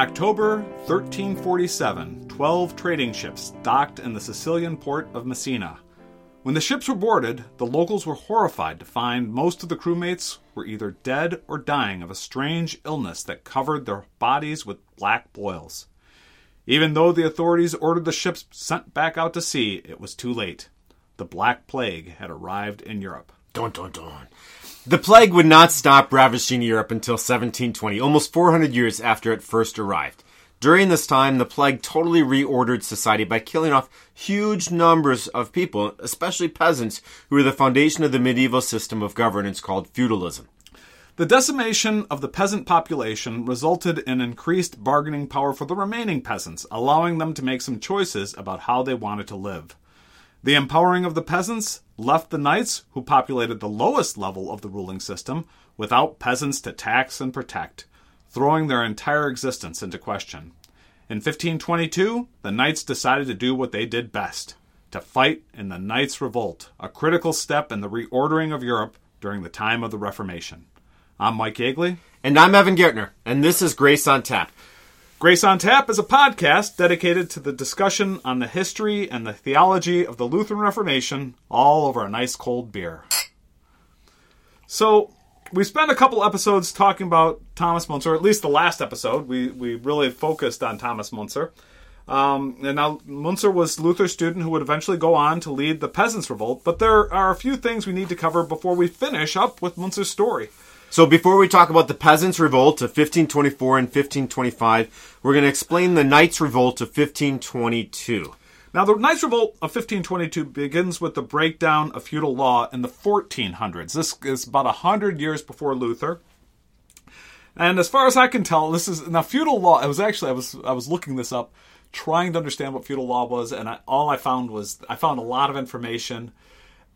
October 1347, 12 trading ships docked in the Sicilian port of Messina. When the ships were boarded, the locals were horrified to find most of the crewmates were either dead or dying of a strange illness that covered their bodies with black boils. Even though the authorities ordered the ships sent back out to sea, it was too late. The Black Plague had arrived in Europe. Dun, dun, dun. The plague would not stop ravaging Europe until 1720, almost 400 years after it first arrived. During this time, the plague totally reordered society by killing off huge numbers of people, especially peasants, who were the foundation of the medieval system of governance called feudalism. The decimation of the peasant population resulted in increased bargaining power for the remaining peasants, allowing them to make some choices about how they wanted to live. The empowering of the peasants left the knights, who populated the lowest level of the ruling system, without peasants to tax and protect, throwing their entire existence into question. In 1522, the knights decided to do what they did best to fight in the Knights' Revolt, a critical step in the reordering of Europe during the time of the Reformation. I'm Mike Yeagley. And I'm Evan Gertner, and this is Grace on Tap. Grace on Tap is a podcast dedicated to the discussion on the history and the theology of the Lutheran Reformation, all over a nice cold beer. So, we spent a couple episodes talking about Thomas Munzer, at least the last episode. We, we really focused on Thomas Munzer. Um, and now, Munzer was Luther's student who would eventually go on to lead the Peasants' Revolt, but there are a few things we need to cover before we finish up with Munzer's story. So before we talk about the Peasants' Revolt of 1524 and 1525, we're going to explain the Knights' Revolt of 1522. Now, the Knights' Revolt of 1522 begins with the breakdown of feudal law in the 1400s. This is about 100 years before Luther. And as far as I can tell, this is now feudal law. I was actually I was I was looking this up, trying to understand what feudal law was, and I, all I found was I found a lot of information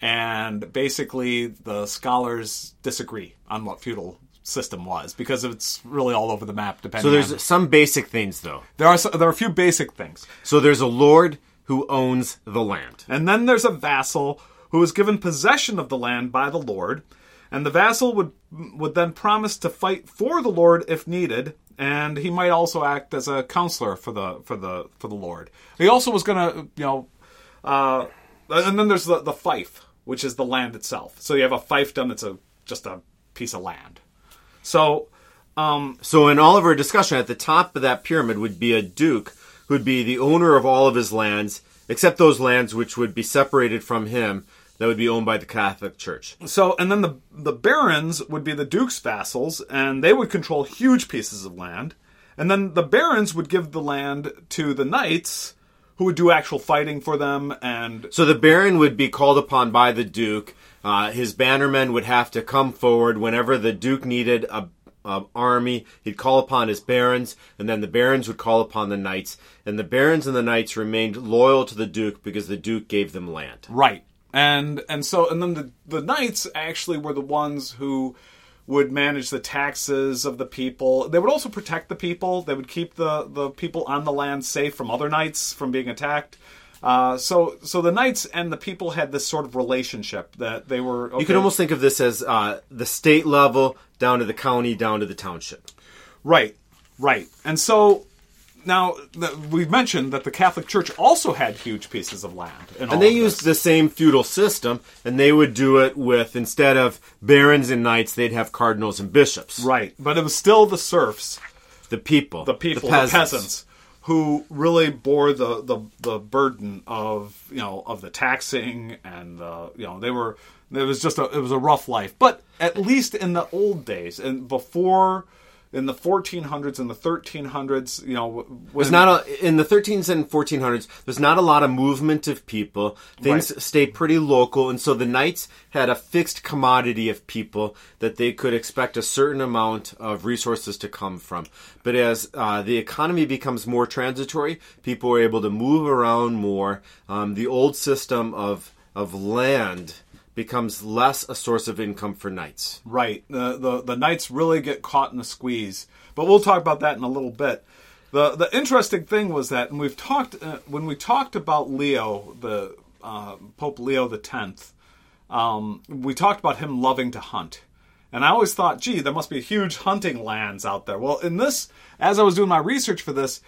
and basically the scholars disagree on what feudal system was because it's really all over the map depending So there's on, some basic things though. there are there are a few basic things So there's a lord who owns the land. and then there's a vassal who is given possession of the land by the lord and the vassal would would then promise to fight for the lord if needed and he might also act as a counselor for the for the for the lord he also was going to you know uh, and then there's the, the fief, which is the land itself. So you have a fiefdom; that's a just a piece of land. So um, So in all of our discussion, at the top of that pyramid would be a duke who would be the owner of all of his lands, except those lands which would be separated from him that would be owned by the Catholic Church. so and then the the barons would be the duke's vassals, and they would control huge pieces of land. And then the barons would give the land to the knights, who would do actual fighting for them. And So the Baron would be called upon by the Duke. Uh, his bannermen would have to come forward whenever the Duke needed a, a army. He'd call upon his barons, and then the barons would call upon the knights. And the barons and the knights remained loyal to the Duke because the Duke gave them land. Right. And and so and then the the knights actually were the ones who would manage the taxes of the people. They would also protect the people. They would keep the the people on the land safe from other knights from being attacked. Uh, so so the knights and the people had this sort of relationship that they were. You can almost think of this as uh, the state level down to the county, down to the township. Right, right. And so now the, we've mentioned that the Catholic Church also had huge pieces of land, And they used the same feudal system, and they would do it with, instead of barons and knights, they'd have cardinals and bishops. right, but it was still the serfs The people. the people, the peasants. who really bore the, the, the burden of you know of the taxing and the you know they were it was just a it was a rough life. But at least in the old days and before in the 1400s and the 1300s, you know, There's not a, in the 13s and 1400s. There's not a lot of movement of people. Things Right. stay pretty local, and so the knights had a fixed commodity of people that they could expect a certain amount of resources to come from. But as uh, the economy becomes more transitory, people are able to move around more. Um, the old system of of land becomes less a source of income for knights. Right. The, the the knights really get caught in a squeeze. But we'll talk about that in a little bit. The the interesting thing was that, and we've talked uh, when we talked about Leo, the uh, Pope Leo Tenth. Um, we talked about him loving to hunt, And I always thought, gee, there must be huge hunting lands out there. Well, in this, as I was doing my research for this,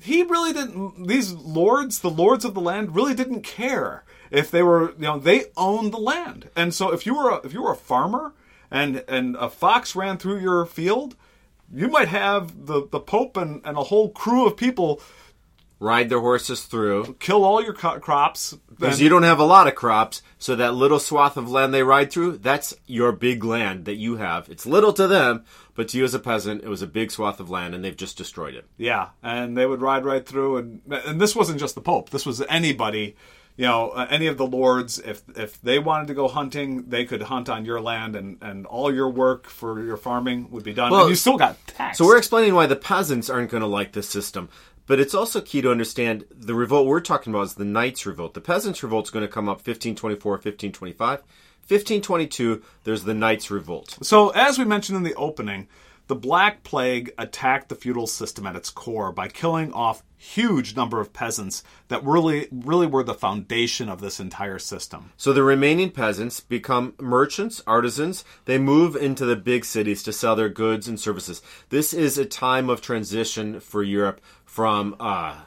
he really didn't. These lords, the lords of the land, really didn't care if they were, you know, they owned the land. And so if you were a, if you were a farmer and and a fox ran through your field, you might have the the pope and, and a whole crew of people Ride their horses through. kill all your co- crops. Because you don't have a lot of crops, so that little swath of land they ride through, that's your big land that you have. It's little to them, but to you as a peasant, it was a big swath of land, and they've just destroyed it. Yeah, and they would ride right through, and and this wasn't just the Pope. This was anybody, you know, uh, any of the lords. If if they wanted to go hunting, they could hunt on your land, and and all your work for your farming would be done. Well, and you still got taxed. So we're explaining why the peasants aren't going to like this system. But it's also key to understand the revolt we're talking about is the Knights' Revolt. The Peasants' Revolt is going to come up 1524, 1525. 1522, there's the Knights' Revolt. So, as we mentioned in the opening, the Black Plague attacked the feudal system at its core by killing off huge number of peasants that really really were the foundation of this entire system. So the remaining peasants become merchants, artisans. They move into the big cities to sell their goods and services. This is a time of transition for Europe from uh,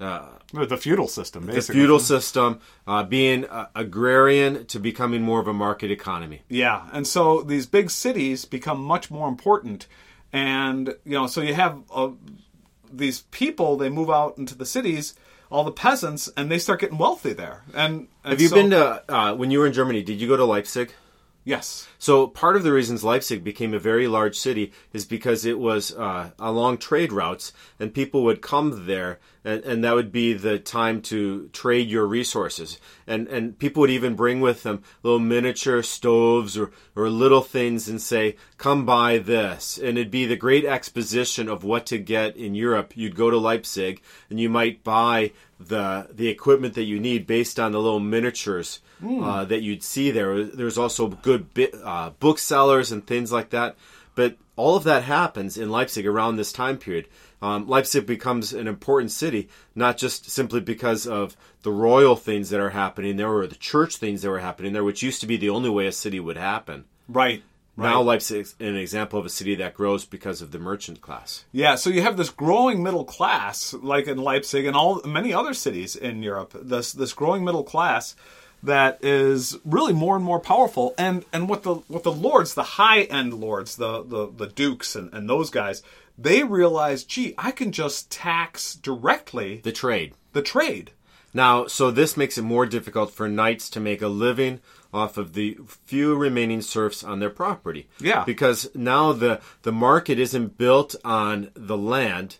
The feudal system, the feudal system, uh, being uh, agrarian, to becoming more of a market economy. Yeah, and so these big cities become much more important, and you know, so you have uh, these people. They move out into the cities, all the peasants, and they start getting wealthy there. And, and Have you so- been to uh, when you were in Germany? Did you go to Leipzig? Yes. So part of the reasons Leipzig became a very large city is because it was uh, along trade routes, and people would come there, and, and that would be the time to trade your resources. And and people would even bring with them little miniature stoves or or little things and say, "Come buy this," and it'd be the great exposition of what to get in Europe. You'd go to Leipzig, and you might buy the the equipment that you need based on the little miniatures uh, that you'd see there. There's also good bi- uh, booksellers and things like that. But all of that happens in Leipzig around this time period. Um, Leipzig becomes an important city, not just simply because of the royal things that are happening there or the church things that were happening there, which used to be the only way a city would happen. Right. Right. Now Leipzig is an example of a city that grows because of the merchant class. Yeah, so you have this growing middle class, like in Leipzig and all many other cities in Europe. This this growing middle class that is really more and more powerful. And and what the what the lords, the high end lords, the the, the dukes and, and those guys, they realize, gee, I can just tax directly The trade. the trade. Now, so this makes it more difficult for knights to make a living off of the few remaining serfs on their property. Yeah. Because now the the market isn't built on the land,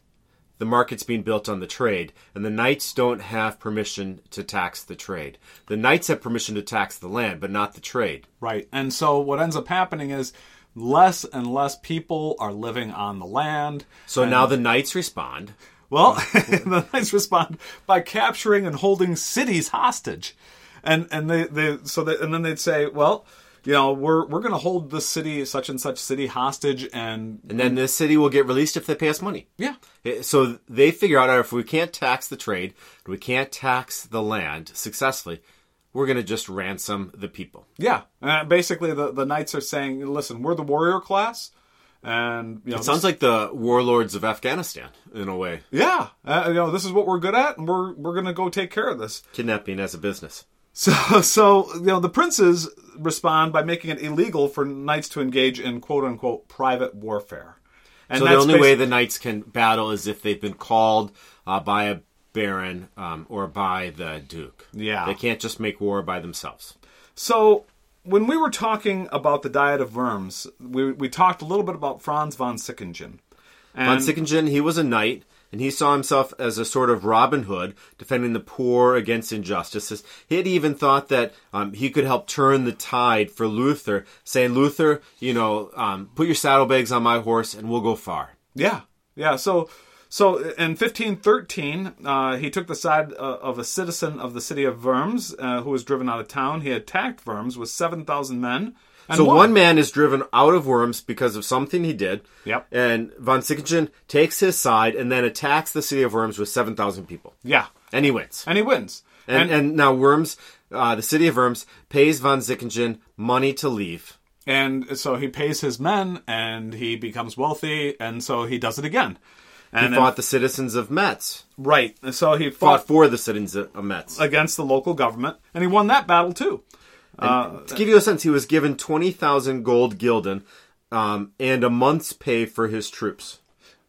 the market's being built on the trade, and the knights don't have permission to tax the trade. The knights have permission to tax the land, but not the trade. Right. And so what ends up happening is less and less people are living on the land. So now the knights respond. Well, the knights respond by capturing and holding cities hostage, and and they, they so that and then they'd say, well, you know, we're we're going to hold this city, such and such city, hostage, and And then the city will get released if they pay us money. yeah, Eh, So they figure out if we can't tax the trade, we can't tax the land successfully, we're going to just ransom the people. yeah. Uh, basically, the the knights are saying, listen, we're the warrior class, and you know, It sounds like the warlords of Afghanistan in a way, yeah, uh, you know, this is what we're good at, and we're we're going to go take care of this. kidnapping as a business. So, so you know, the princes respond by making it illegal for knights to engage in quote unquote private warfare. And So the only way the knights can battle is if they've been called uh, by a baron um, or by the duke. Yeah. They can't just make war by themselves. So when we were talking about the Diet of Worms, we we talked a little bit about Franz von Sickingen. Von Sickingen, he was a knight, and he saw himself as a sort of Robin Hood, defending the poor against injustices. He had even thought that um, he could help turn the tide for Luther, saying, Luther, you know, um, put your saddlebags on my horse and we'll go far. Yeah, yeah. So, so in 1513, uh, he took the side uh, of a citizen of the city of Worms uh, who was driven out of town. He attacked Worms with 7,000 men. And So won. one man is driven out of Worms because of something he did. Yep. And von Sickingen takes his side and then attacks the city of Worms with 7,000 people. Yeah, And he wins. and he wins. And, and, now Worms, uh, the city of Worms, pays von Sickingen money to leave. And so he pays his men and he becomes wealthy, and so he does it again. And He fought the citizens of Metz. right. So he Fought fought for the citizens of Metz. against the local government, and he won that battle too. Uh, to give you a sense, he was given 20,000 gold gilden um, and a month's pay for his troops.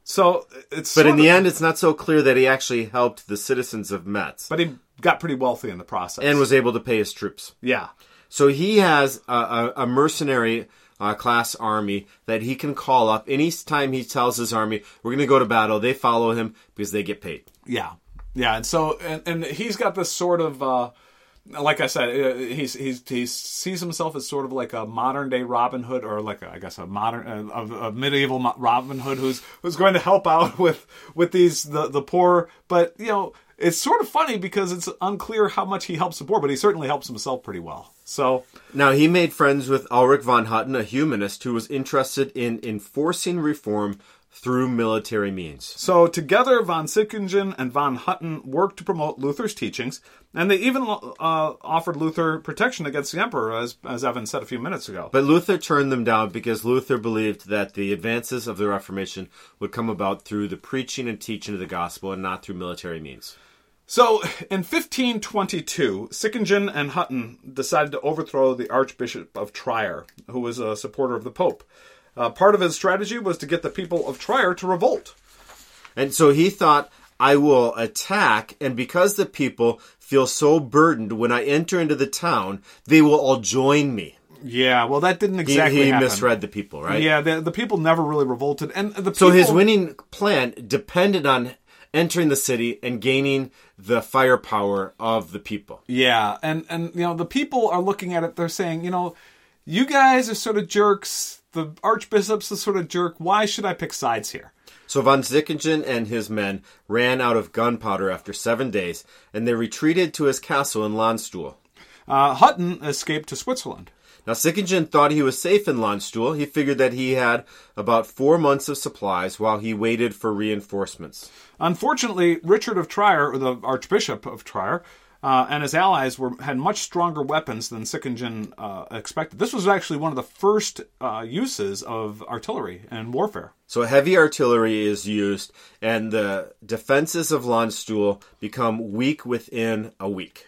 so it's But in the of- end, it's not so clear that he actually helped the citizens of Metz but he got pretty wealthy in the process, and was able to pay his troops. yeah. So he has a, a, a mercenary uh, class army that he can call up anytime he tells his army, "We're going to go to battle." They follow him because they get paid. Yeah, yeah, and so and, and he's got this sort of, uh, like I said, uh, he's he's he sees himself as sort of like a modern day Robin Hood, or like a, I guess a modern uh, a, a medieval Robin Hood who's who's going to help out with with these the the poor, but you know. It's sort of funny because it's unclear how much he helps the poor, but he certainly helps himself pretty well. So, Now he made friends with Ulrich von Hutten, a humanist who was interested in enforcing reform through military means. So together, von Sickingen and von Hutten worked to promote Luther's teachings, and they even uh, offered Luther protection against the emperor, as as Evan said a few minutes ago. But Luther turned them down because Luther believed that the advances of the Reformation would come about through the preaching and teaching of the gospel and not through military means. So in 1522, Sickingen and Hutten decided to overthrow the Archbishop of Trier, who was a supporter of the Pope. Uh, part of his strategy was to get the people of Trier to revolt. And so he thought, I will attack, and because the people feel so burdened when I enter into the town, they will all join me. Yeah, well, that didn't exactly he happen. misread the people, right? Yeah, the, the people never really revolted, and the So his winning plan depended on entering the city and gaining the firepower of the people. Yeah, and and you know the people are looking at it. They're saying, you know, you guys are sort of jerks. The archbishop's the sort of jerk. Why should I pick sides here? So von Sickingen and his men ran out of gunpowder after seven days, and they retreated to his castle in Landstuhl. Uh, Hutten escaped to Switzerland. Now, Sickingen thought he was safe in Landstuhl. He figured that he had about four months of supplies while he waited for reinforcements. Unfortunately, Richard of Trier, or the Archbishop of Trier, uh, and his allies were had much stronger weapons than Sickingen uh, expected. This was actually one of the first uh, uses of artillery in warfare. So heavy artillery is used, and the defenses of Landstuhl become weak within a week.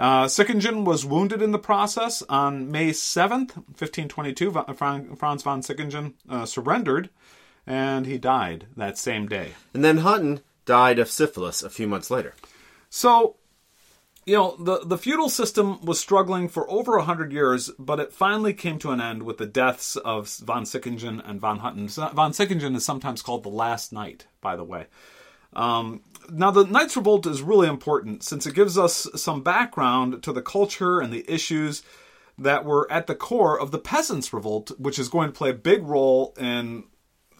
Uh, Sickingen was wounded in the process. On May 7th, 1522, Franz von Sickingen uh, surrendered, and he died that same day. And then Hutten died of syphilis a few months later. So, you know, the, the feudal system was struggling for over a hundred years, but it finally came to an end with the deaths of von Sickingen and von Hutten. Von Sickingen is sometimes called the last knight, by the way. Um, now, the Knights Revolt is really important since it gives us some background to the culture and the issues that were at the core of the Peasants' Revolt, which is going to play a big role in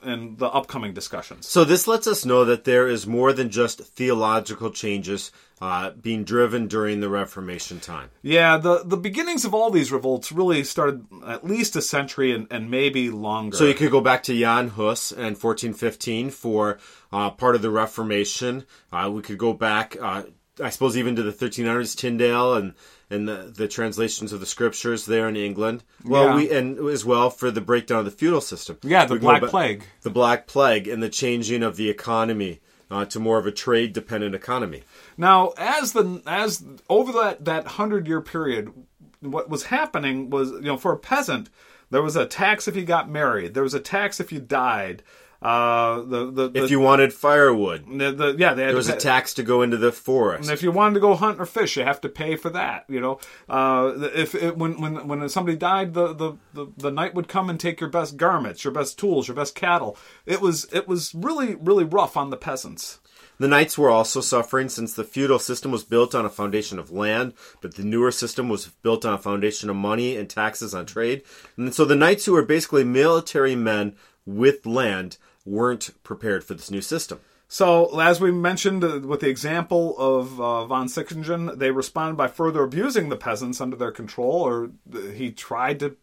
in the upcoming discussions. So this lets us know that there is more than just theological changes uh, being driven during the Reformation time. Yeah, the the beginnings of all these revolts really started at least a century and, and maybe longer. So you could go back to Jan Hus and 1415 for uh, part of the Reformation. Uh, we could go back, uh, I suppose, even to the 1300s, Tyndale and and the, the translations of the scriptures there in England. Well, Yeah. we and as well for the breakdown of the feudal system. Yeah, the Black Plague. the Black Plague, and the changing of the economy uh, to more of a trade dependent economy. Now, as the as over that that hundred year period, what was happening was you know for a peasant there was a tax if you got married, there was a tax if you died. Uh, the the, the If you wanted firewood, the, the- yeah there was a tax to go into the forest. And if you wanted to go hunt or fish, you have to pay for that. You know, uh, if it, when when when somebody died, the, the, the, the knight would come and take your best garments, your best tools, your best cattle. It was it was really really rough on the peasants. The knights were also suffering since the feudal system was built on a foundation of land, but the newer system was built on a foundation of money and taxes on trade. And so the knights, who were basically military men with land, weren't prepared for this new system. So, as we mentioned uh, with the example of uh, von Sickingen, they responded by further abusing the peasants under their control, or uh, he tried to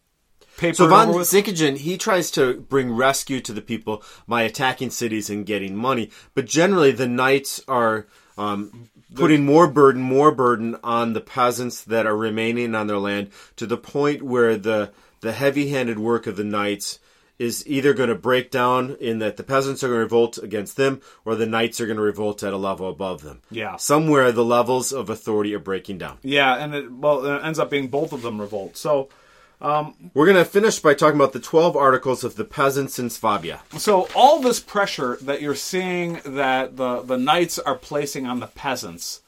paper So von. Sickingen, he tries to bring rescue to the people by attacking cities and getting money. But generally, the knights are um, putting more burden, more burden on the peasants that are remaining on their land to the point where the the heavy-handed work of the knights is either going to break down in that the peasants are going to revolt against them or the knights are going to revolt at a level above them. Yeah. Somewhere the levels of authority are breaking down. Yeah, and it, well, it ends up being both of them revolt. So, um, We're going to finish by talking about the 12 articles of the peasants in Swabia. so all this pressure that you're seeing that the the knights are placing on the peasants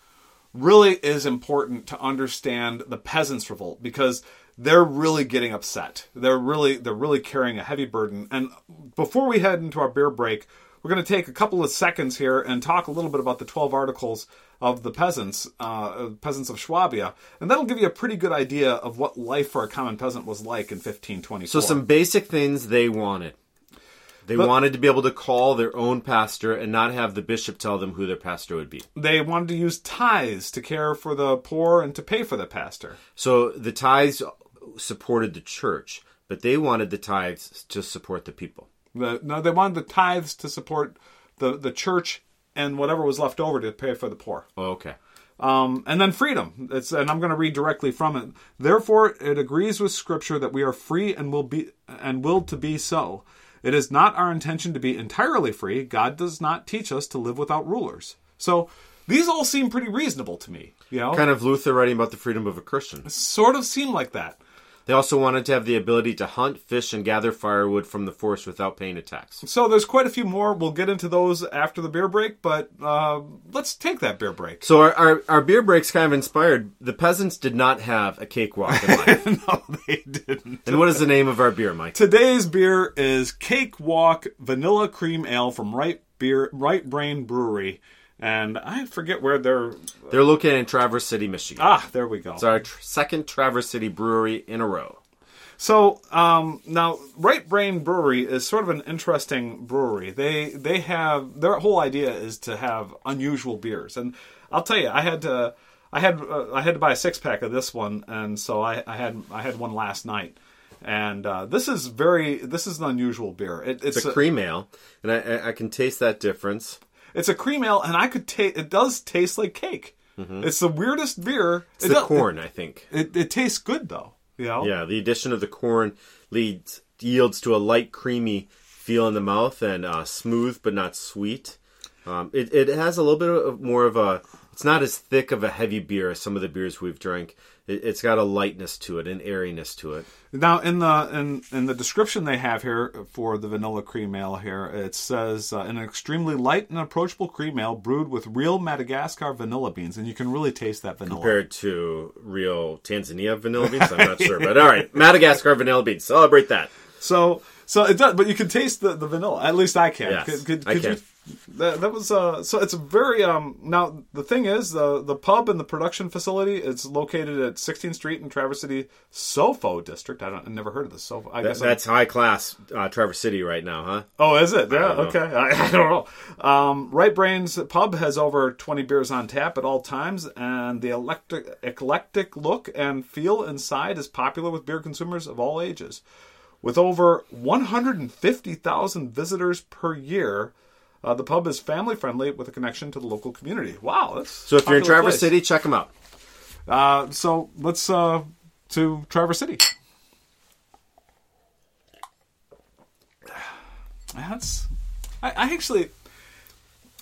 really is important to understand the peasants revolt because they're really getting upset. They're really they're really carrying a heavy burden. And before we head into our beer break, we're going to take a couple of seconds here and talk a little bit about the 12 articles of the peasants, uh, peasants of Schwabia, and that'll give you a pretty good idea of what life for a common peasant was like in 1524. So, some basic things they wanted. They wanted to be able to call their own pastor and not have the bishop tell them who their pastor would be. they wanted to use tithes to care for the poor and to pay for the pastor. So the tithes supported the church, but they wanted the tithes to support the people. The, no, they wanted the tithes to support the, the church and whatever was left over to pay for the poor. Oh, okay. Um, and then freedom. It's, and I'm going to read directly from it. Therefore, it agrees with Scripture that we are free and will be and will to be so. It is not our intention to be entirely free. God does not teach us to live without rulers. So these all seem pretty reasonable to me. You know, Kind of Luther writing about the freedom of a Christian. sort of seem like that. They also wanted to have the ability to hunt, fish, and gather firewood from the forest without paying a tax. So there's quite a few more. We'll get into those after the beer break, but uh, let's take that beer break. So our, our, our beer break's kind of inspired. The peasants did not have a cakewalk in life. no, they didn't. and what is the name of our beer, Mike? Today's beer is Cakewalk Vanilla Cream Ale from Right Beer Right Brain Brewery, and I forget where they're. They're located in Traverse City, Michigan. Ah, there we go. It's our tr- second Traverse City brewery in a row. So um, now, Right Brain Brewery is sort of an interesting brewery. They they have their whole idea is to have unusual beers, and I'll tell you, I had to I had uh, I had to buy a six pack of this one, and so I, I had I had one last night, and uh, this is very this is an unusual beer. It, it's It's a cream ale, and I- I, I can taste that difference. It's a cream ale, and I could taste. It does taste like cake. It's the weirdest beer. It's it the does- corn, I think. It, it, tastes good though. You know. Yeah, the addition of the corn leads yields to a light, creamy feel in the mouth and uh, smooth but not sweet. Um, it it has a little bit of more of a. It's not as thick of a heavy beer as some of the beers we've drank. It, it's got a lightness to it, an airiness to it. Now in the in in the description they have here for the vanilla cream ale here, it says uh, an extremely light and approachable cream ale brewed with real Madagascar vanilla beans, and you can really taste that vanilla. Compared to real Tanzania vanilla beans, I'm not sure, but all right, Madagascar vanilla beans. Celebrate that. So so it does, but you can taste the, the vanilla. At least I can. Yes, Could- could- I can. You, that, that was uh, so it's very um. Now the thing is the the pub and the production facility is located at 16th Street in Traverse City, Sofo district. I don't I never heard of this Sofo. I guess I'm- That's high class uh, Traverse City right now, huh? Oh, is it? Yeah. don't. Okay. I, I don't know. Um, right Brains Pub has over 20 beers on tap at all times, and the electric, eclectic look and feel inside is popular with beer consumers of all ages. With over 150,000 visitors per year, uh, the pub is family friendly with a connection to the local community. Wow. That's So if you're in Traverse place. City, check them out. Uh, so let's uh, to Traverse City. That's I, I actually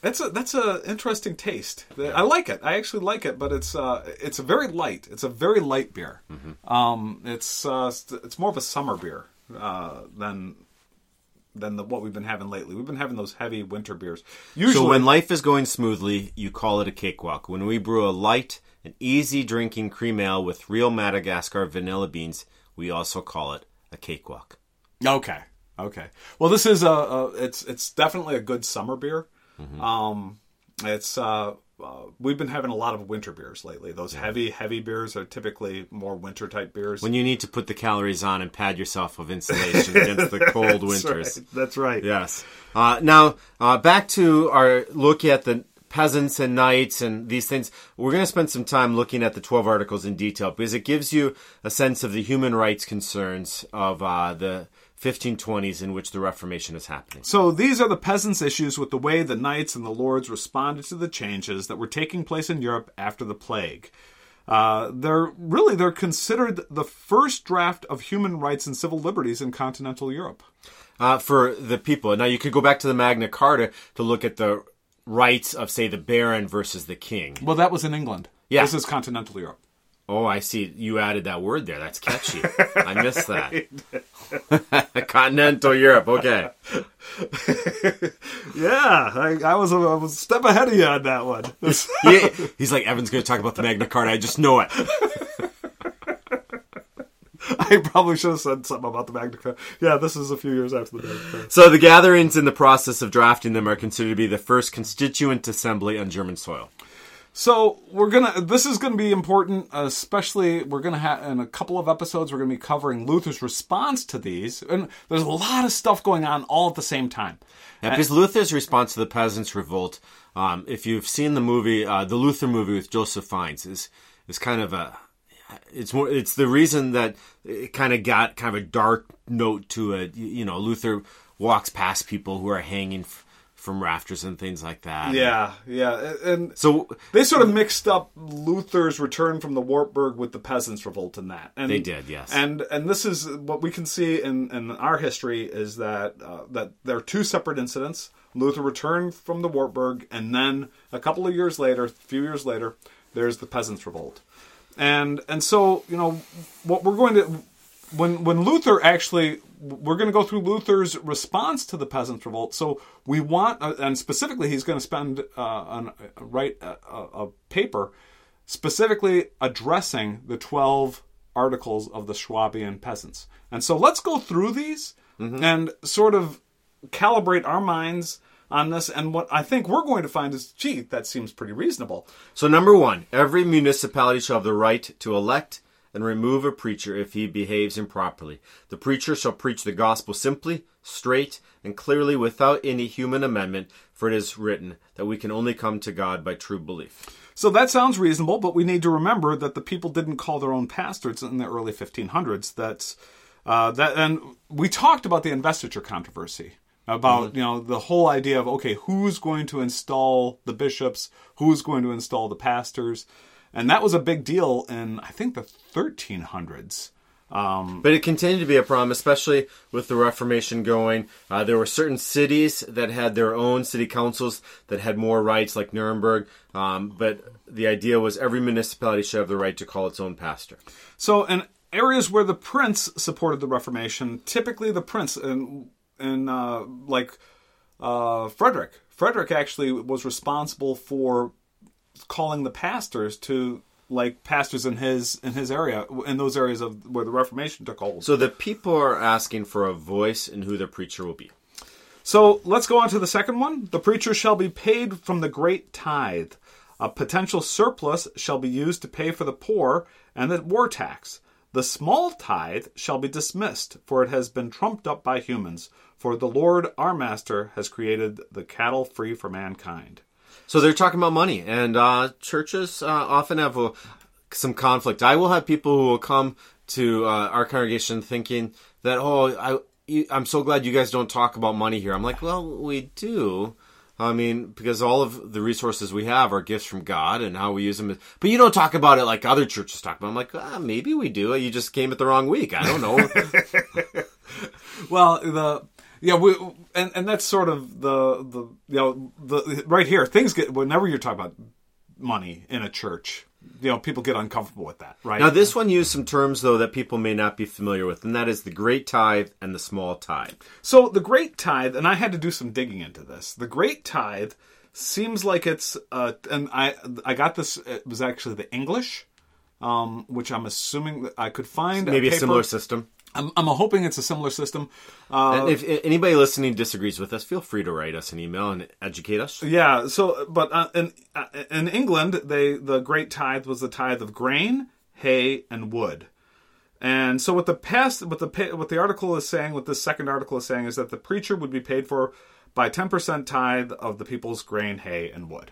that's a that's a interesting taste. I like it. I actually like it, but it's uh it's a very light. It's a very light beer. Um, it's uh it's more of a summer beer uh, than than the, what we've been having lately. We've been having those heavy winter beers. Usually, So when life is going smoothly, you call it a cakewalk. When we brew a light and easy drinking cream ale with real Madagascar vanilla beans, we also call it a cakewalk. Okay. Okay. Well, this is a, a it's it's definitely a good summer beer. Um, it's uh, uh, we've been having a lot of winter beers lately. Those heavy heavy beers are typically more winter type beers. When you need to put the calories on and pad yourself with insulation against the cold That's winters. right. That's right. Yes. Uh, now, uh, back to our look at the peasants and knights and these things. We're going to spend some time looking at the 12 articles in detail because it gives you a sense of the human rights concerns of uh, the 1520s in which the Reformation is happening. So these are the peasants' issues with the way the knights and the lords responded to the changes that were taking place in Europe after the plague. Uh, they're really they're considered the first draft of human rights and civil liberties in continental Europe. Uh, for the people. Now, you could go back to the Magna Carta to look at the rights of, say, the baron versus the king. Well, that was in England. Yeah. This is continental Europe. Oh, I see. You added that word there. That's catchy. I missed that. Continental Europe. Okay. Yeah, I, I was a, I was a step ahead of you on that one. He- he's like, Evan's going to talk about the Magna Carta. I just know it. I probably should have said something about the Magna Carta. Yeah, this is a few years after the Magna Carta. So the gatherings in the process of drafting them are considered to be the first constituent assembly on German soil. So we're gonna. This is gonna be important, especially we're gonna have in a couple of episodes. We're gonna be covering Luther's response to these, and there's a lot of stuff going on all at the same time. Yeah, because Luther's response to the peasants' revolt, um, if you've seen the movie, uh, the Luther movie with Joseph Fiennes, is is kind of a. It's more. It's the reason that it kind of got kind of a dark note to it. You know, Luther walks past people who are hanging from rafters and things like that. Yeah, yeah, and So they sort of mixed up Luther's return from the Wartburg with the peasants' revolt in that. And, They did, yes. And and this is what we can see in, in our history is that uh, that there are two separate incidents. Luther returned from the Wartburg, and then a couple of years later, a few years later, there's the peasants' revolt. And and so you know what we're going to when when Luther actually we're going to go through Luther's response to the peasants' revolt. So we want, uh, and specifically, he's going to spend uh, on uh, write a, a, a paper specifically addressing the twelve articles of the Schwabian peasants. And so let's go through these and sort of calibrate our minds on this. And what I think we're going to find is, gee, that seems pretty reasonable. So, number one, every municipality shall have the right to elect and remove a preacher if he behaves improperly. The preacher shall preach the gospel simply, straight, and clearly without any human amendment, for it is written that we can only come to God by true belief. So that sounds reasonable, but we need to remember that the people didn't call their own pastors in the early 1500s. That's uh, that, and we talked about the investiture controversy about you know the whole idea of okay, who's going to install the bishops, who's going to install the pastors, and that was a big deal in I think the 1300s. But it continued to be a problem, especially with the Reformation going. Uh, there were certain cities that had their own city councils that had more rights, like Nuremberg. Um, but the idea was every municipality should have the right to call its own pastor. So, in areas where the prince supported the Reformation, typically the prince, in, in uh, like uh, Frederick, Frederick actually was responsible for calling the pastors to like pastors in his in his area in those areas of where the Reformation took hold. So the people are asking for a voice in who their preacher will be. So let's go on to the second one. The preacher shall be paid from the great tithe. A potential surplus shall be used to pay for the poor and the war tax. The small tithe shall be dismissed, for it has been trumped up by humans. For the Lord our Master has created the cattle free for mankind. So they're talking about money, and uh, churches uh, often have uh, some conflict. I will have people who will come to uh, our congregation thinking that, oh, I, I'm so glad you guys don't talk about money here. I'm like, well, we do. I mean, because all of the resources we have are gifts from God and how we use them. But you don't talk about it like other churches talk about. I'm like, ah, maybe we do. You just came at the wrong week. I don't know. Well, the yeah, we, and and that's sort of the the you know the right here things get whenever you're talking about money in a church, you know, people get uncomfortable with that, right? now, this one used some terms, though, that people may not be familiar with, and that is the great tithe and the small tithe. So the great tithe, and I had to do some digging into this. The great tithe seems like it's, uh, and I I got this. It was actually the English, um, which I'm assuming I could find Maybe a paper. similar system. I'm, I'm hoping it's a similar system. Uh, And if anybody listening disagrees with us, feel free to write us an email and educate us. yeah. So, but uh, in uh, in England, they the great tithe was the tithe of grain, hay, and wood. And so what the past what the what the article is saying, what this second article is saying, is that the preacher would be paid for by ten percent tithe of the people's grain, hay, and wood.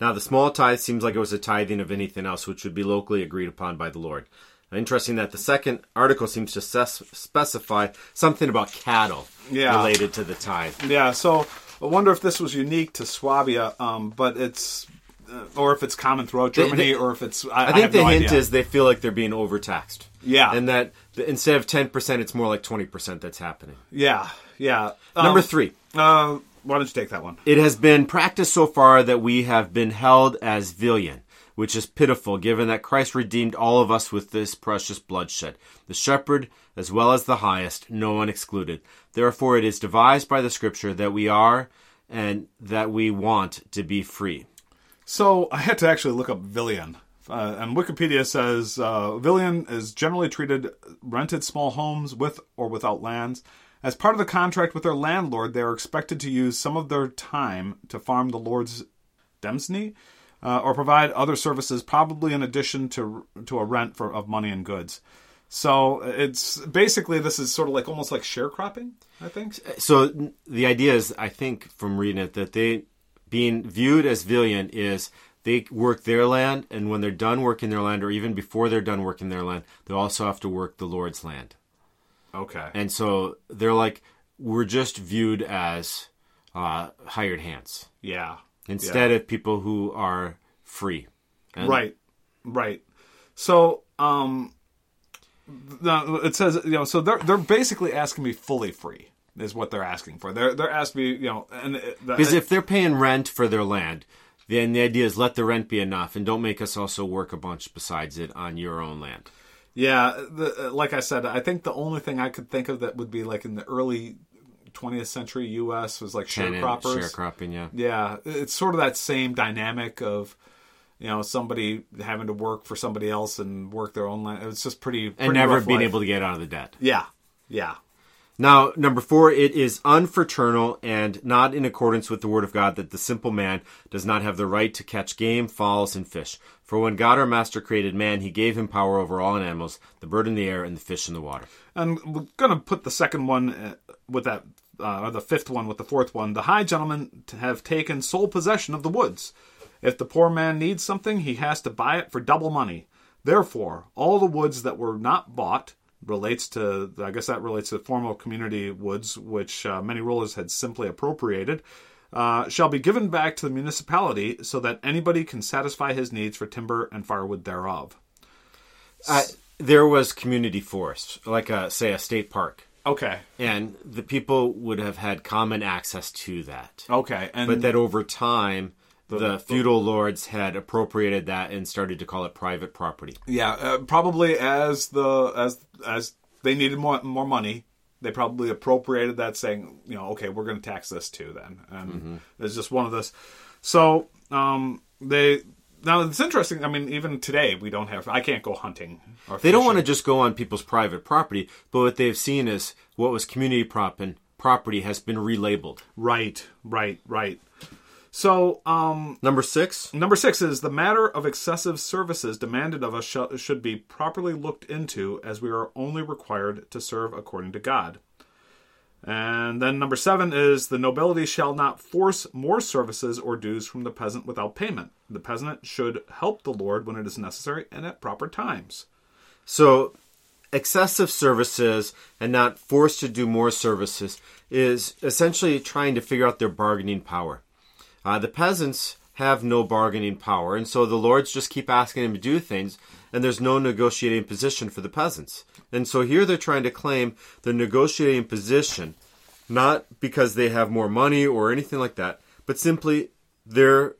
Now, the small tithe seems like it was a tithing of anything else, which would be locally agreed upon by the Lord. Interesting that the second article seems to ses- specify something about cattle Yeah. related to the tithe. Yeah, so I wonder if this was unique to Swabia, um, but it's, uh, or if it's common throughout Germany, they- or if it's. I, I think have the no hint idea. is they feel like they're being overtaxed. Yeah. And that the, instead of 10%, it's more like 20% that's happening. Yeah, yeah. Um, Number three. Uh, why don't you take that one? It has been practiced so far that we have been held as villein, which is pitiful given that Christ redeemed all of us with this precious bloodshed. The shepherd, as well as the highest, no one excluded. Therefore, it is devised by the scripture that we are and that we want to be free. So I had to actually look up Villein. Uh, and Wikipedia says uh, Villein is generally treated rented small homes with or without lands. As part of the contract with their landlord, they are expected to use some of their time to farm the Lord's demesne uh, or provide other services, probably in addition to to a rent for of money and goods. So it's basically this is sort of like almost like sharecropping, I think. So the idea is, I think, from reading it, that they being viewed as villein is they work their land, and when they're done working their land, or even before they're done working their land, they also have to work the Lord's land. Okay. And so they're like, we're just viewed as uh, hired hands Yeah. Instead of people who are free. And Right, right. So, um, it says you know, so they're they're basically asking me fully free is what they're asking for. They're they're asking me, you know, and Because if they're paying rent for their land, then the idea is let the rent be enough, and don't make us also work a bunch besides it on your own land. yeah, the, like I said, I think the only thing I could think of that would be like in the early 20th century U.S. was like sharecroppers. sharecropping, yeah. Yeah, it's sort of that same dynamic of. You know, somebody having to work for somebody else and work their own land. It's just pretty, pretty and never being life. able to get out of the debt. Yeah, yeah. Now, number four, it is unfraternal and not in accordance with the word of God that the simple man does not have the right to catch game, fowls, and fish. For when God our Master created man, he gave him power over all animals, the bird in the air, and the fish in the water. And we're going to put the second one uh, with that, uh, or the fifth one with the fourth one. The high gentlemen have taken sole possession of the woods. If the poor man needs something, he has to buy it for double money. Therefore, all the woods that were not bought relates to, I guess that relates to formal community woods, which uh, many rulers had simply appropriated. Uh, shall be given back to the municipality so that anybody can satisfy his needs for timber and firewood thereof. Uh, there was community forest, like a, say a state park, Okay. and the people would have had common access to that. Okay. And But that over time, the, feudal lords had appropriated that and started to call it private property. Yeah, uh, probably as the as as they needed more more money, they probably appropriated that, saying, you know, okay, we're going to tax this too. Then, and it's just one of this. So um, they now it's interesting. I mean, even today we don't have. I can't go hunting. Or They don't want to just go on people's private property, but what they've seen is what was community prop- and property has been relabeled. Right, right, right. So um, Number six, Number six is the matter of excessive services demanded of us sh- should be properly looked into, as we are only required to serve according to God. And then number seven is the nobility shall not force more services or dues from the peasant without payment. The peasant should help the lord when it is necessary and at proper times. So, excessive services and not forced to do more services is essentially trying to figure out their bargaining power. Uh, the peasants have no bargaining power, and so the lords just keep asking them to do things, and there's no negotiating position for the peasants. And so here they're trying to claim the negotiating position, not because they have more money or anything like that, but simply they're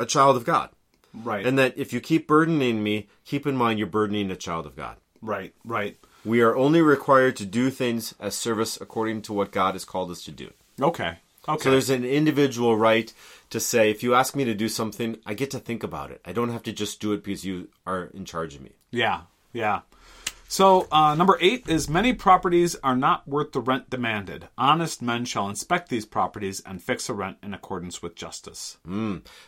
a child of God. Right. And that if you keep burdening me, keep in mind you're burdening a child of God. right, right. We are only required to do things as service according to what God has called us to do. Okay. Okay. So there's an individual right to say, if you ask me to do something, I get to think about it. I don't have to just do it because you are in charge of me. Yeah, yeah. So, uh, number eight is many properties are not worth the rent demanded. Honest men shall inspect these properties and fix a rent in accordance with justice.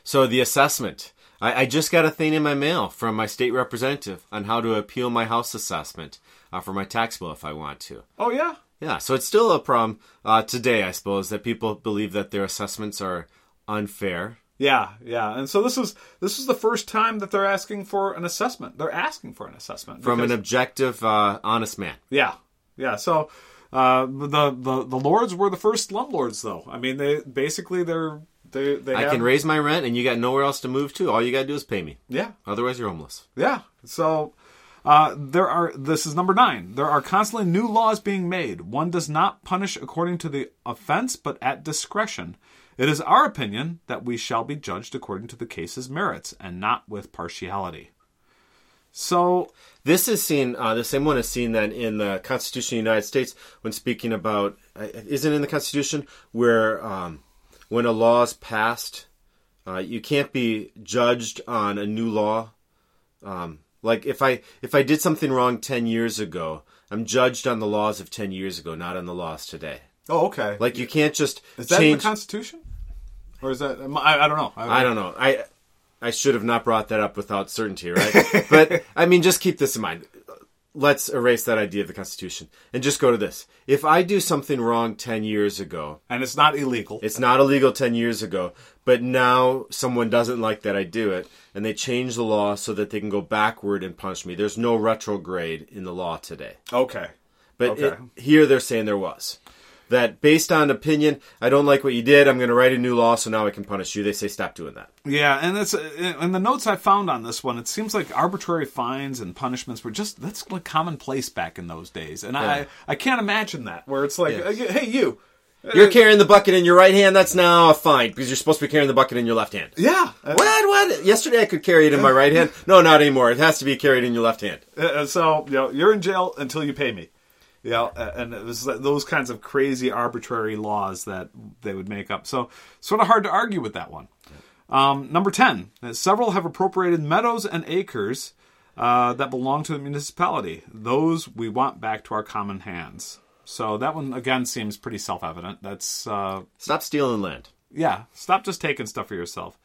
So the assessment. I, I just got a thing in my mail from my state representative on how to appeal my house assessment uh, for my tax bill if I want to. Oh, yeah? Yeah, so it's still a problem uh, today, I suppose, that people believe that their assessments are unfair Yeah, yeah. And so this is this is the first time that they're asking for an assessment. They're asking for an assessment From an objective, uh, honest man. yeah, yeah. So uh, the the the lords were the first slumlords, though. I mean, they basically they're they they I have, can raise my rent and you got nowhere else to move to. All you got to do is pay me. yeah Otherwise, you're homeless. yeah. So. Uh, there are. This is number nine. There are constantly new laws being made. One does not punish according to the offense, but at discretion. It is our opinion that we shall be judged according to the case's merits, and not with partiality. So This is seen, uh, the same one is seen then in the Constitution of the United States when speaking about, uh, isn't in the Constitution where um, when a law is passed, uh, you can't be judged on a new law. Um, like if I if I did something wrong ten years ago, I'm judged on the laws of ten years ago, not on the laws today. Oh, okay. Like you can't just is that in change. the Constitution, or is that? I, I don't know. I don't know. I I should have not brought that up without certainty, right? but I mean, just keep this in mind. Let's erase that idea of the Constitution and just go to this. If I do something wrong 10 years ago, and it's not illegal. it's not illegal 10 years ago, but now someone doesn't like that I do it, and they change the law so that they can go backward and punish me. There's no retrograde in the law today. okay. But Okay. it, here they're saying there was. That based on opinion, I don't like what you did, I'm going to write a new law so now I can punish you. They say stop doing that. Yeah, and it's in the notes I found on this one. It seems like arbitrary fines and punishments were just that's like commonplace back in those days, and Yeah. I I can't imagine that where it's like, Yes. uh, hey you, You're carrying the bucket in your right hand. That's now a fine because you're supposed to be carrying the bucket in your left hand. yeah, uh, What? What? Yesterday I could carry it in my right hand. No, not anymore. It has to be carried in your left hand. Uh, so you know you're in jail until you pay me. Uh, and it was those kinds of crazy arbitrary laws that they would make up. So sort of hard to argue with that one. Um, number ten, uh, several have appropriated meadows and acres uh, that belong to the municipality. Those we want back to our common hands. So that one again seems pretty self-evident. That's uh, Stop stealing land. yeah, stop just taking stuff for yourself.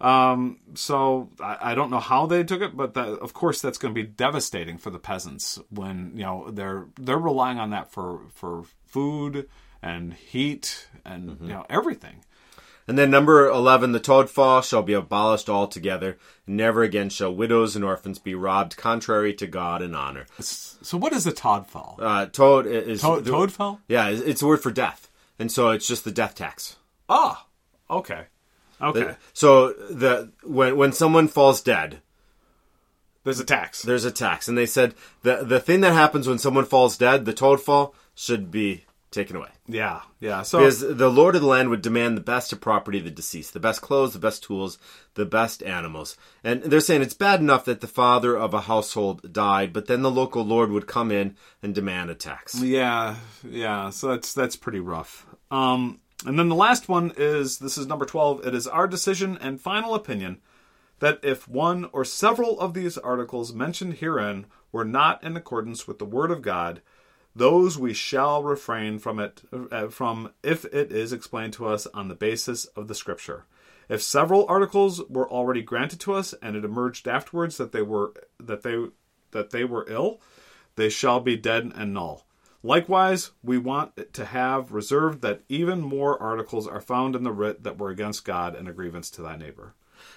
Um, so I, I don't know how they took it, but that, of course that's going to be devastating for the peasants when you know they're they're relying on that for for food and heat and you know everything. And then number 11, the Todfall shall be abolished altogether. Never again shall widows and orphans be robbed contrary to God and honor. So what is the Todfall? Uh, toad is... Toad, Toadfell? Yeah, it's it's a word for death. And so it's just the death tax. Ah, okay, okay. So the when when someone falls dead, There's a tax. there's a tax. And they said the the thing that happens when someone falls dead, the Todfall, should be taken away. Yeah, yeah. So Because the lord of the land would demand the best of property of the deceased, the best clothes, the best tools, the best animals. And they're saying it's bad enough that the father of a household died, but then the local lord would come in and demand a tax. Yeah, yeah. So that's that's pretty rough. Um, and then the last one is this is number twelve. It is our decision and final opinion that if one or several of these articles mentioned herein were not in accordance with the word of God, those we shall refrain from it uh, from if it is explained to us on the basis of the scripture. If several articles were already granted to us and it emerged afterwards that they were that they that they were ill, they shall be dead and null. Likewise, we want to have reserved that even more articles are found in the writ that were against God and a grievance to thy neighbor.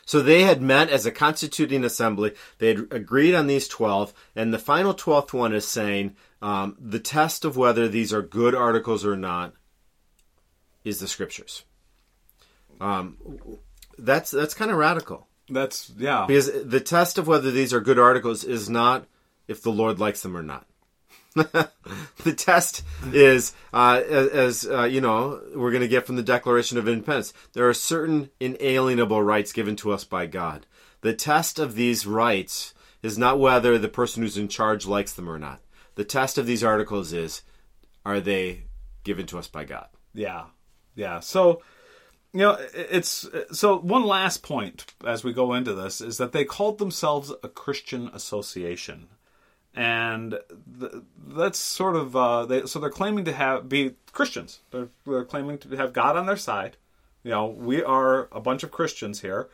So they had met as a constituting assembly. They had agreed on these 12, and the final 12th one is saying um, the test of whether these are good articles or not is the scriptures. Um, that's that's kind of radical That's yeah. because the test of whether these are good articles is not if the Lord likes them or not. the test is, uh, as, uh, you know, we're going to get from the Declaration of Independence. There are certain inalienable rights given to us by God. The test of these rights is not whether the person who's in charge likes them or not. The test of these articles is, are they given to us by God? Yeah, yeah. So, you know, it's so one last point as we go into this is that they called themselves a Christian association, and th- that's sort of uh, they. So they're claiming to have be Christians. They're, they're claiming to have God on their side. You know, we are a bunch of Christians here.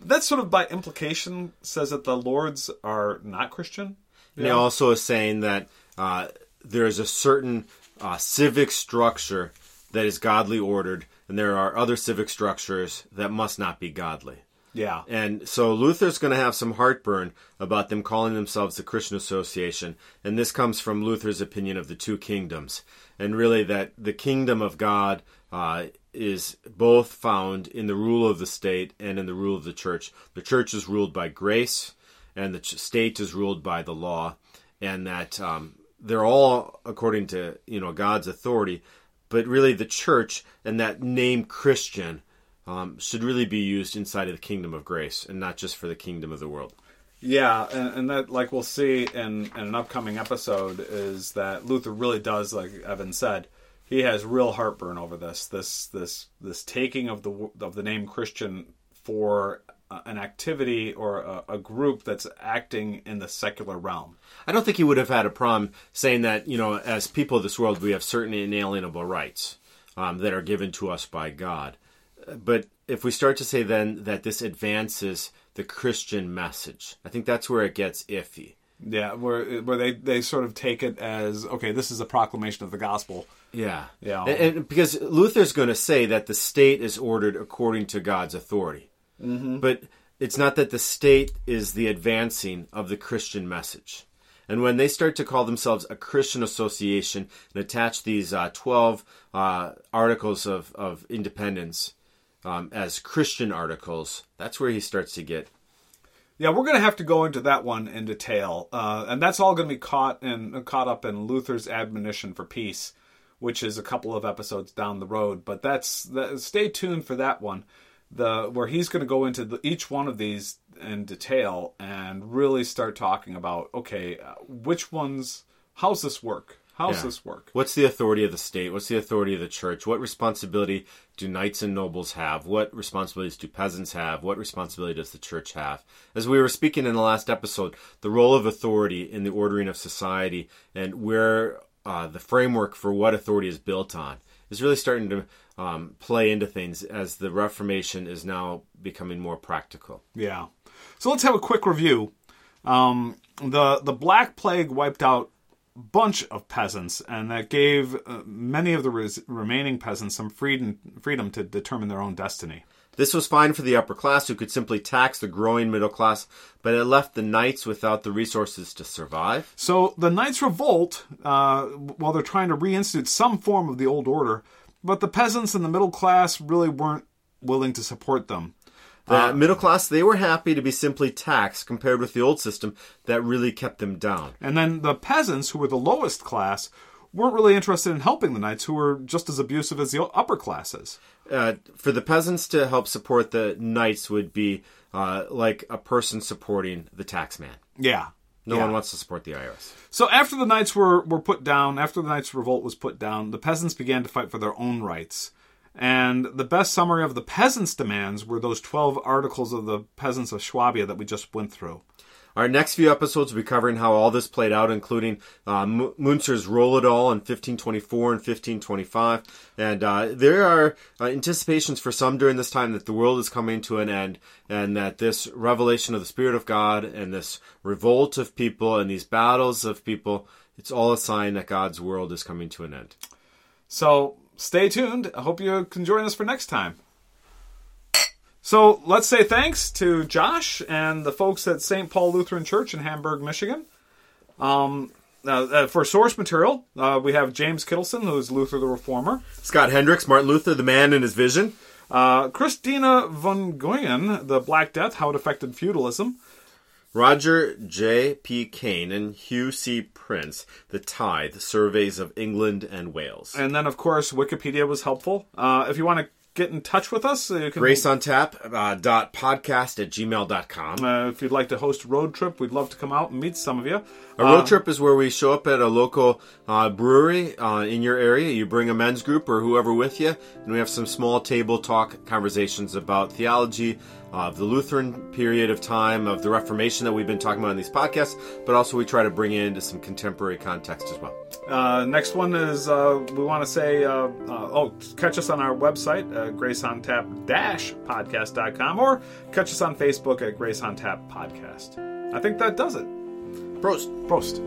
That sort of by implication says that the lords are not Christian. He also is saying that uh, there is a certain uh, civic structure that is godly ordered, and there are other civic structures that must not be godly. Yeah. And so Luther's going to have some heartburn about them calling themselves the Christian Association. And this comes from Luther's opinion of the two kingdoms. And really, that the kingdom of God uh, is both found in the rule of the state and in the rule of the church. The church is ruled by grace, and the state is ruled by the law. And that um, they're all according to you know God's authority. But really, the church and that name Christian um, should really be used inside of the kingdom of grace and not just for the kingdom of the world. Yeah, and, and that, like we'll see in, in an upcoming episode, is that Luther really does, like Evan said, he has real heartburn over this, this, this, this taking of the of the name Christian for an activity or a, a group that's acting in the secular realm. I don't think he would have had a problem saying that, you know, as people of this world, we have certain inalienable rights um, that are given to us by God. But if we start to say then that this advances the Christian message, I think that's where it gets iffy. Yeah, where where they, they sort of take it as okay, this is a proclamation of the gospel. Yeah, Yeah. and, and because Luther's going to say that the state is ordered according to God's authority, mm-hmm. but it's not that the state is the advancing of the Christian message. And when they start to call themselves a Christian association and attach these uh, 12 uh, articles of, of independence um, as Christian articles, that's where he starts to get. Yeah, we're going to have to go into that one in detail, uh, and that's all going to be caught in caught up in Luther's admonition for peace, which is a couple of episodes down the road. But that's that, stay tuned for that one, the where he's going to go into the, each one of these in detail and really start talking about okay, uh, which ones, how's this work? How's Yeah. this work? What's the authority of the state? What's the authority of the church? What responsibility do knights and nobles have? What responsibilities do peasants have? What responsibility does the church have? As we were speaking in the last episode, the role of authority in the ordering of society and where uh, the framework for what authority is built on is really starting to um, play into things as the Reformation is now becoming more practical. Yeah. So let's have a quick review. Um, the the Black Plague wiped out bunch of peasants, and that gave uh, many of the res- remaining peasants some freedom freedom to determine their own destiny. This was fine for the upper class who could simply tax the growing middle class, but it left the knights without the resources to survive. So the Knights revolt uh, while they're trying to reinstitute some form of the old order, but the peasants and the middle class really weren't willing to support them. The middle class, they were happy to be simply taxed compared with the old system that really kept them down. And then the peasants, who were the lowest class, weren't really interested in helping the knights, who were just as abusive as the upper classes. Uh, for the peasants to help support the knights would be uh, like a person supporting the tax man. Yeah. No Yeah. one wants to support the IRS. So after the knights were, were put down, after the knights' revolt was put down, the peasants began to fight for their own rights. And the best summary of the peasants' demands were those 12 articles of the peasants of Swabia that we just went through. Our next few episodes will be covering how all this played out, including uh, Mu- Munster's Roll-It-All in 1524 and 1525. And uh, there are uh, anticipations for some during this time that the world is coming to an end, and that this revelation of the Spirit of God and this revolt of people and these battles of people, it's all a sign that God's world is coming to an end. So stay tuned. I hope you can join us for next time. So let's say thanks to Josh and the folks at St. Paul Lutheran Church in Hamburg, Michigan. Um, uh, for source material, uh, we have James Kittelson, who is Luther the Reformer. Scott Hendrix, Martin Luther, the man and his vision. Uh, Christina von Goyen, The Black Death, How It Affected Feudalism. Roger J. P. Kain and Hugh C. Prince, The Tithe, Surveys of England and Wales. And then, of course, Wikipedia was helpful. Uh, if you want to get in touch with us, uh, you can. Grace on Tap uh, dot podcast at gmail.com. Uh, if you'd like to host a road trip, we'd love to come out and meet some of you. A road trip is where we show up at a local uh, brewery uh, in your area. You bring a men's group or whoever with you, and we have some small table talk conversations about theology of the Lutheran period of time, of the Reformation that we've been talking about in these podcasts, but also we try to bring it into some contemporary context as well. Uh, next one is uh, we want to say, uh, uh, oh, catch us on our website, uh, graceontap-podcast.com, or catch us on Facebook at Grace on Tap Podcast. I think that does it. Prost. Prost.